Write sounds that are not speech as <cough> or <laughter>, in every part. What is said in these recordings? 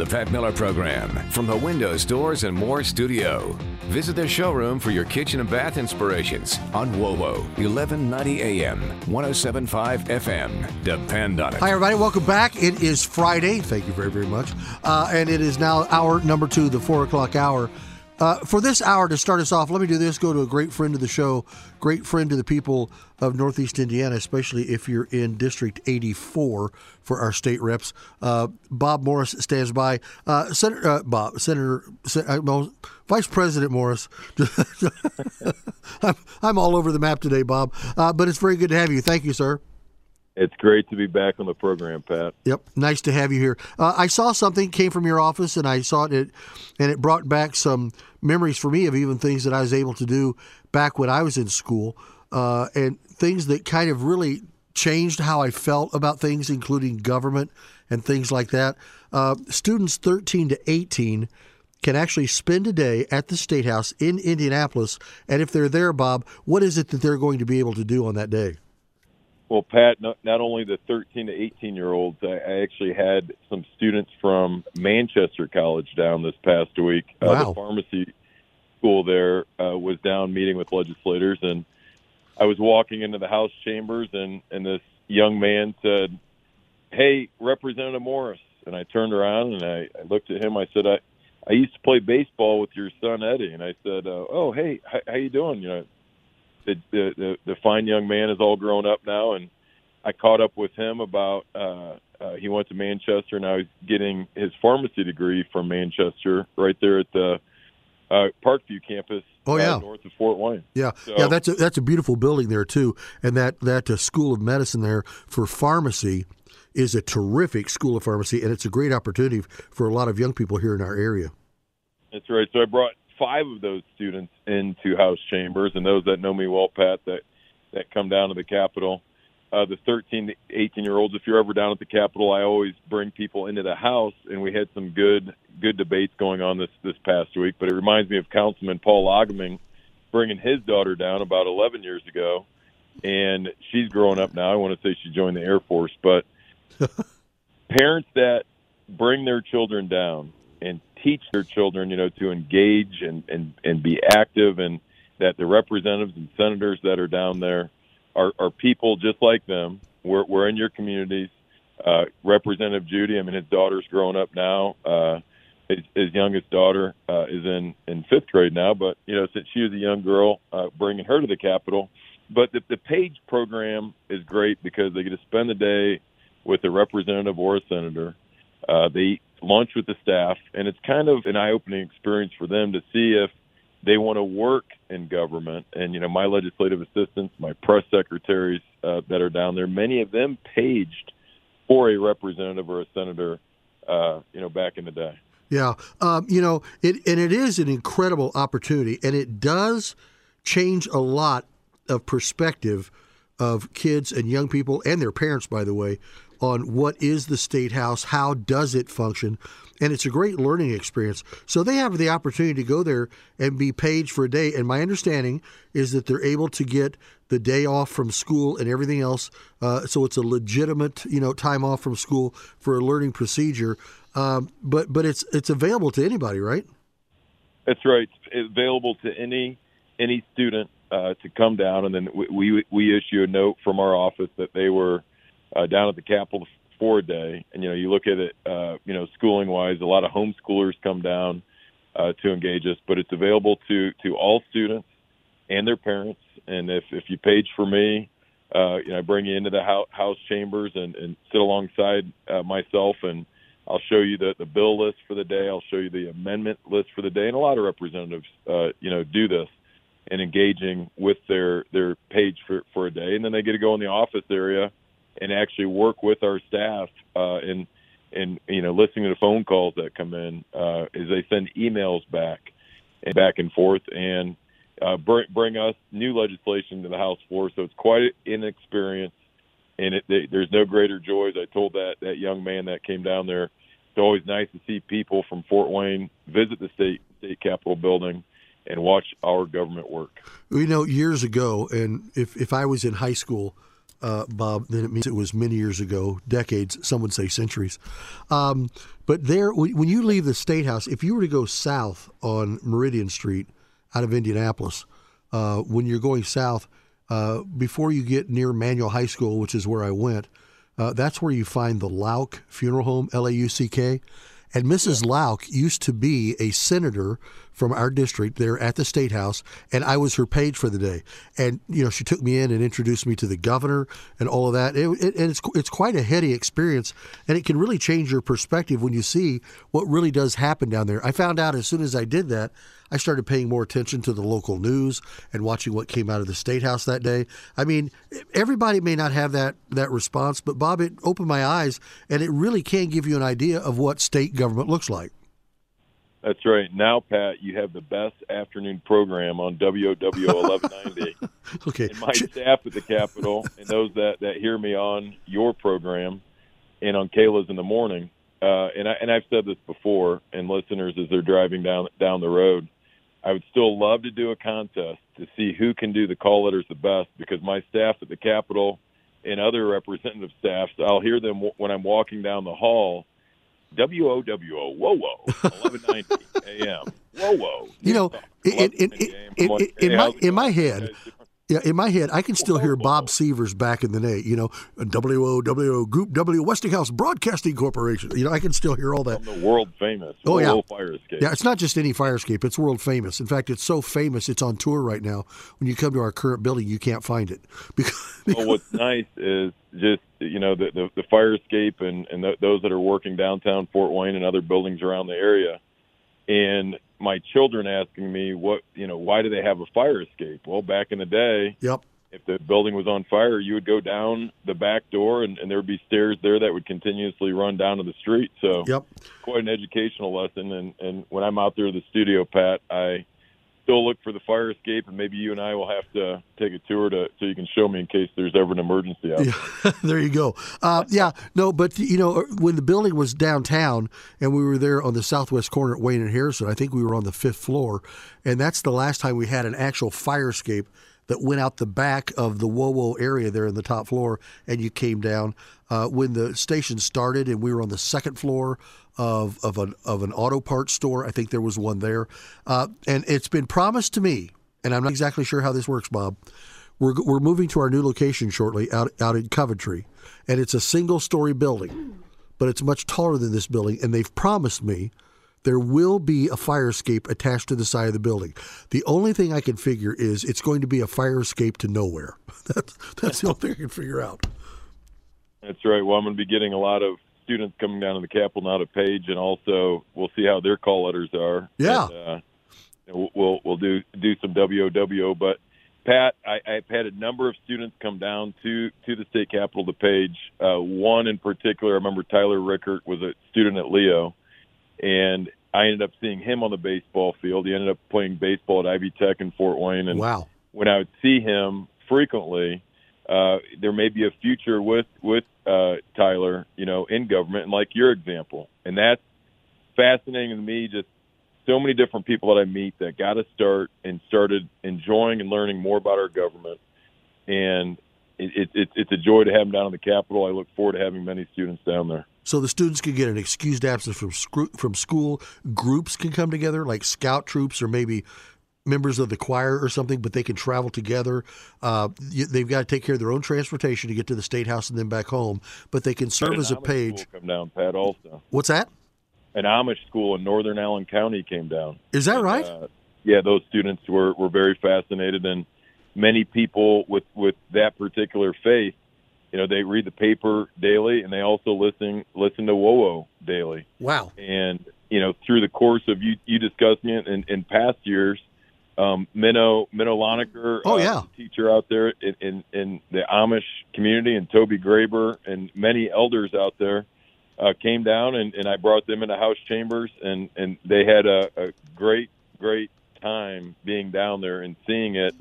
The Pat Miller Program from the Windows, Doors, and More Studio. Visit their showroom for your kitchen and bath inspirations on WOWO, 1190 AM, 1075 FM. Depend on it. Hi, everybody. Welcome back. It is Friday. Thank you very, very much. Uh, and it is now hour number two, the four o'clock hour. Uh, for this hour to start us off, let me do this. Go to a great friend of the show, great friend to the people of Northeast Indiana, especially if you're in District 84 for our state reps. Uh, Bob Morris stands by. Uh, Senator uh, Bob, Senator, Sen- uh, well, Vice President Morris. <laughs> I'm, I'm all over the map today, Bob. But it's very good to have you. Thank you, sir. It's great to be back on the program, Pat. Yep, nice to have you here. Uh, I saw something came from your office, and I saw it, and it brought back some memories for me of even things that I was able to do back when I was in school, uh, and things that kind of really changed how I felt about things, including government and things like that. Uh, students 13 to 18 can actually spend a day at the State House in Indianapolis, and if they're there, Bob, what is it that they're going to be able to do on that day? Well, Pat, not, not only the 13 to 18 year olds, I, I actually had some students from Manchester College down this past week. Uh, Wow. the pharmacy school there uh, was down meeting with legislators, and I was walking into the House chambers, and, and this young man said, Hey, Representative Morris. And I turned around and I, I looked at him. I said, I, I used to play baseball with your son Eddie, and I said, uh, "Oh, hey, how, how you doing?" You know, the, the the the fine young man is all grown up now, and I caught up with him about. Uh, uh, he went to Manchester. And now he's getting his pharmacy degree from Manchester, right there at the uh, Parkview campus, Oh, yeah. uh, north of Fort Wayne. Yeah, So- yeah, that's a, that's a beautiful building there too, and that that uh, School of Medicine there for pharmacy is a terrific school of pharmacy, and it's a great opportunity for a lot of young people here in our area. That's right. So I brought five of those students into House chambers, and those that know me well, Pat, that that come down to the Capitol. Uh, the 13 to 18 year olds. If you're ever down at the Capitol, I always bring people into the House, and we had some good good debates going on this this past week. But it reminds me of Councilman Paul Ogming bringing his daughter down about 11 years ago, and she's growing up now. I want to say she joined the Air Force, but <laughs> parents that bring their children down and teach their children, you know, to engage and, and, and be active and that the representatives and senators that are down there are, are people just like them. We're, we're in your communities. Uh, Representative Judy, I mean, his daughter's grown up now. Uh, his, his youngest daughter uh, is in, in fifth grade now, but, you know, since she was a young girl, uh, bringing her to the Capitol. But the, the PAGE program is great because they get to spend the day with a representative or a senator. Uh, they lunch with the staff, and it's kind of an eye-opening experience for them to see if they want to work in government. And you know, my legislative assistants, my press secretaries uh, that are down there, many of them paged for a representative or a senator, uh, you know, back in the day. Yeah, um, you know, it and it is an incredible opportunity, and it does change a lot of perspective of kids and young people and their parents, by the way, on what is the state house, how does it function, and it's a great learning experience. So they have the opportunity to go there and be paged for a day. And my understanding is that they're able to get the day off from school and everything else. Uh, so it's a legitimate, you know, time off from school for a learning procedure. Um, but but it's it's available to anybody, right? That's right. It's available to any any student uh, to come down, and then we, we we issue a note from our office that they were uh, down at the Capitol for a day. And you know, you look at it, uh, you know, schooling wise, a lot of homeschoolers come down uh, to engage us, but it's available to to all students and their parents. And if if you page for me, uh, you know, I bring you into the house, chambers and, and sit alongside uh, myself and I'll show you the, the bill list for the day. I'll show you the amendment list for the day. And a lot of representatives, uh, you know, do this and engaging with their, their page for, for a day. And then they get to go in the office area and actually work with our staff uh, and, and, you know, listening to the phone calls that come in uh, as they send emails back and back and forth and uh, bring, bring us new legislation to the House floor. So it's quite an experience and it, they, there's no greater joy. As I told that that young man that came down there, it's always nice to see people from Fort Wayne visit the state state capitol building and watch our government work. You know, years ago, and if if I was in high school, uh, Bob, then it means it was many years ago, decades. Some would say centuries. Um, but there, when you leave the State House, if you were to go south on Meridian Street out of Indianapolis, uh, when you're going south, uh, before you get near Manual High School, which is where I went, uh, that's where you find the Lauck Funeral Home, L A U C K. And Mrs. Lauck used to be a senator from our district there at the State House, and I was her page for the day. And you know, she took me in and introduced me to the governor and all of that. It, it, and it's it's quite a heady experience, and it can really change your perspective when you see what really does happen down there. I found out as soon as I did that I started paying more attention to the local news and watching what came out of the state house that day. I mean, everybody may not have that that response, but Bob, it opened my eyes, and it really can give you an idea of what state government looks like. That's right. Now, Pat, you have the best afternoon program on WOW 1190. <laughs> okay. And my staff at the Capitol and those that, that hear me on your program and on Kayla's in the morning, uh, and I and I've said this before, and listeners as they're driving down down the road, I would still love to do a contest to see who can do the call letters the best because my staff at the Capitol and other representative staffs, I'll hear them w- when I'm walking down the hall. W O W O, whoa, whoa, 1190 a.m. Whoa, whoa. You know, in, in, in, in, my, in my head, yeah, in my head, I can still hear Bob Sievers back in the day. You know, WOWO Group W Westinghouse Broadcasting Corporation. You know, I can still hear all that. From the world famous. Oh yeah, fire escape. Yeah, it's not just any fire escape. It's world famous. In fact, it's so famous it's on tour right now. When you come to our current building, you can't find it <laughs> because. well, what's nice is just you know the the, the fire escape and and those that are working downtown Fort Wayne and other buildings around the area, and my children asking me what you know why do they have a fire escape? Well back in the day yep. if the building was on fire you would go down the back door and, and there would be stairs there that would continuously run down to the street. So yep. quite an educational lesson. And and when i'm out there in the studio pat i still look for the fire escape, and maybe you and I will have to take a tour to so you can show me in case there's ever an emergency out. Yeah, <laughs> there you go. Uh, yeah, no, but you know when the building was downtown and we were there on the southwest corner at Wayne and Harrison, I think we were on the fifth floor, and that's the last time we had an actual fire escape that went out the back of the WOWO area there in the top floor, and you came down. Uh, when the station started, and we were on the second floor of of an of an auto parts store. I think there was one there, uh, and it's been promised to me, and I'm not exactly sure how this works, Bob. We're we're moving to our new location shortly out out in Coventry, and it's a single story building, but it's much taller than this building, and they've promised me. There will be a fire escape attached to the side of the building. The only thing I can figure is it's going to be a fire escape to nowhere. <laughs> that's, that's the only thing I can figure out. That's right. Well, I'm going to be getting a lot of students coming down to the Capitol now to Page, and also we'll see how their call letters are. Yeah. And, uh, we'll we'll do do some WOWO. But Pat, I, I've had a number of students come down to to the state capitol to Page. Uh, one in particular, I remember Tyler Rickert was a student at Leo, and I ended up seeing him on the baseball field. He ended up playing baseball at Ivy Tech in Fort Wayne, and wow. when I would see him frequently, uh, there may be a future with with uh, Tyler, you know, in government, and like your example, and that's fascinating to me. Just so many different people that I meet that got to start and started enjoying and learning more about our government, and it, it, it's a joy to have them down in the Capitol. I look forward to having many students down there. So the students can get an excused absence from from school. Groups can come together, like scout troops or maybe members of the choir or something, but they can travel together. Uh, they've got to take care of their own transportation to get to the state house and then back home, but they can serve as a page. Come down, Pat. Also, what's that? An Amish school in northern Allen County came down. Is that and, right? Uh, yeah, those students were were very fascinated, and many people with with that particular faith. You know, they read the paper daily, and they also listen listen to WOWO daily. Wow! And you know, through the course of you you discussing it in, in past years, um, Minnow Minnow Lonecker, oh yeah, uh, teacher out there in, in, in the Amish community, and Toby Graber, and many elders out there uh, came down, and, and I brought them into house chambers, and and they had a, a great great time being down there and seeing it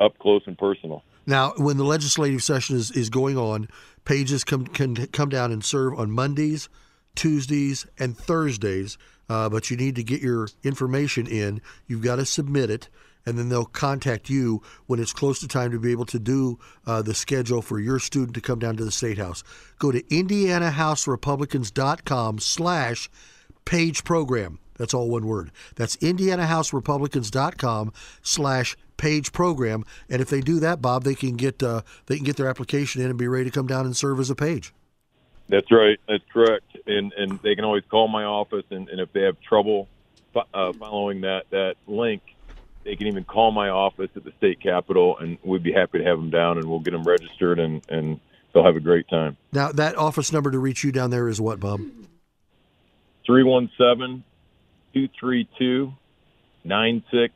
up close and personal. Now, when the legislative session is, is going on, pages come can come down and serve on Mondays, Tuesdays, and Thursdays uh, but you need to get your information in. You've got to submit it. and then they'll contact you when it's close to time to be able to do uh, the schedule for your student to come down to the State House. Go to indianahouserepublicans.com slash page program. That's all one word. That's indianahouserepublicans.com slash page program. And if they do that, Bob, they can get uh, they can get their application in and be ready to come down and serve as a page. That's right. That's correct. And and they can always call my office, and, and if they have trouble uh, following that that link, they can even call my office at the state capitol, and we'd be happy to have them down, and we'll get them registered, and and they'll have a great time. Now that office number to reach you down there is what, Bob? Three one seven two three two nine six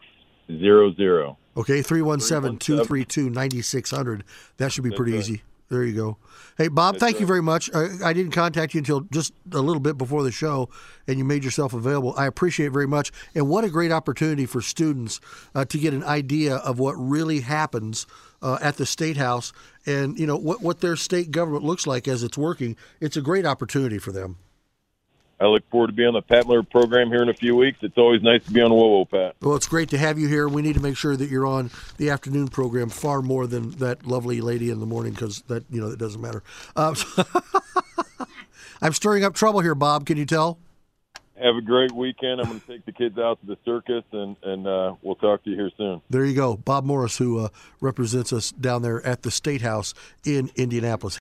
zero zero. Okay, 317 232 9600. That should be pretty right. easy. There you go. Hey, Bob, That's thank right. you very much. I, I, didn't contact you until just a little bit before the show, and you made yourself available. I appreciate it very much. And what a great opportunity for students uh, to get an idea of what really happens uh, at the State House and, you know, what, what their state government looks like as it's working. It's a great opportunity for them. I look forward to being on the Pat Miller program here in a few weeks. It's always nice to be on Whoa, Pat. Well, it's great to have you here. We need to make sure that you're on the afternoon program far more than that lovely lady in the morning because that you know that doesn't matter. Uh, <laughs> I'm stirring up trouble here, Bob. Can you tell? Have a great weekend. I'm going to take the kids out to the circus, and and uh, we'll talk to you here soon. There you go, Bob Morris, who uh, represents us down there at the State House in Indianapolis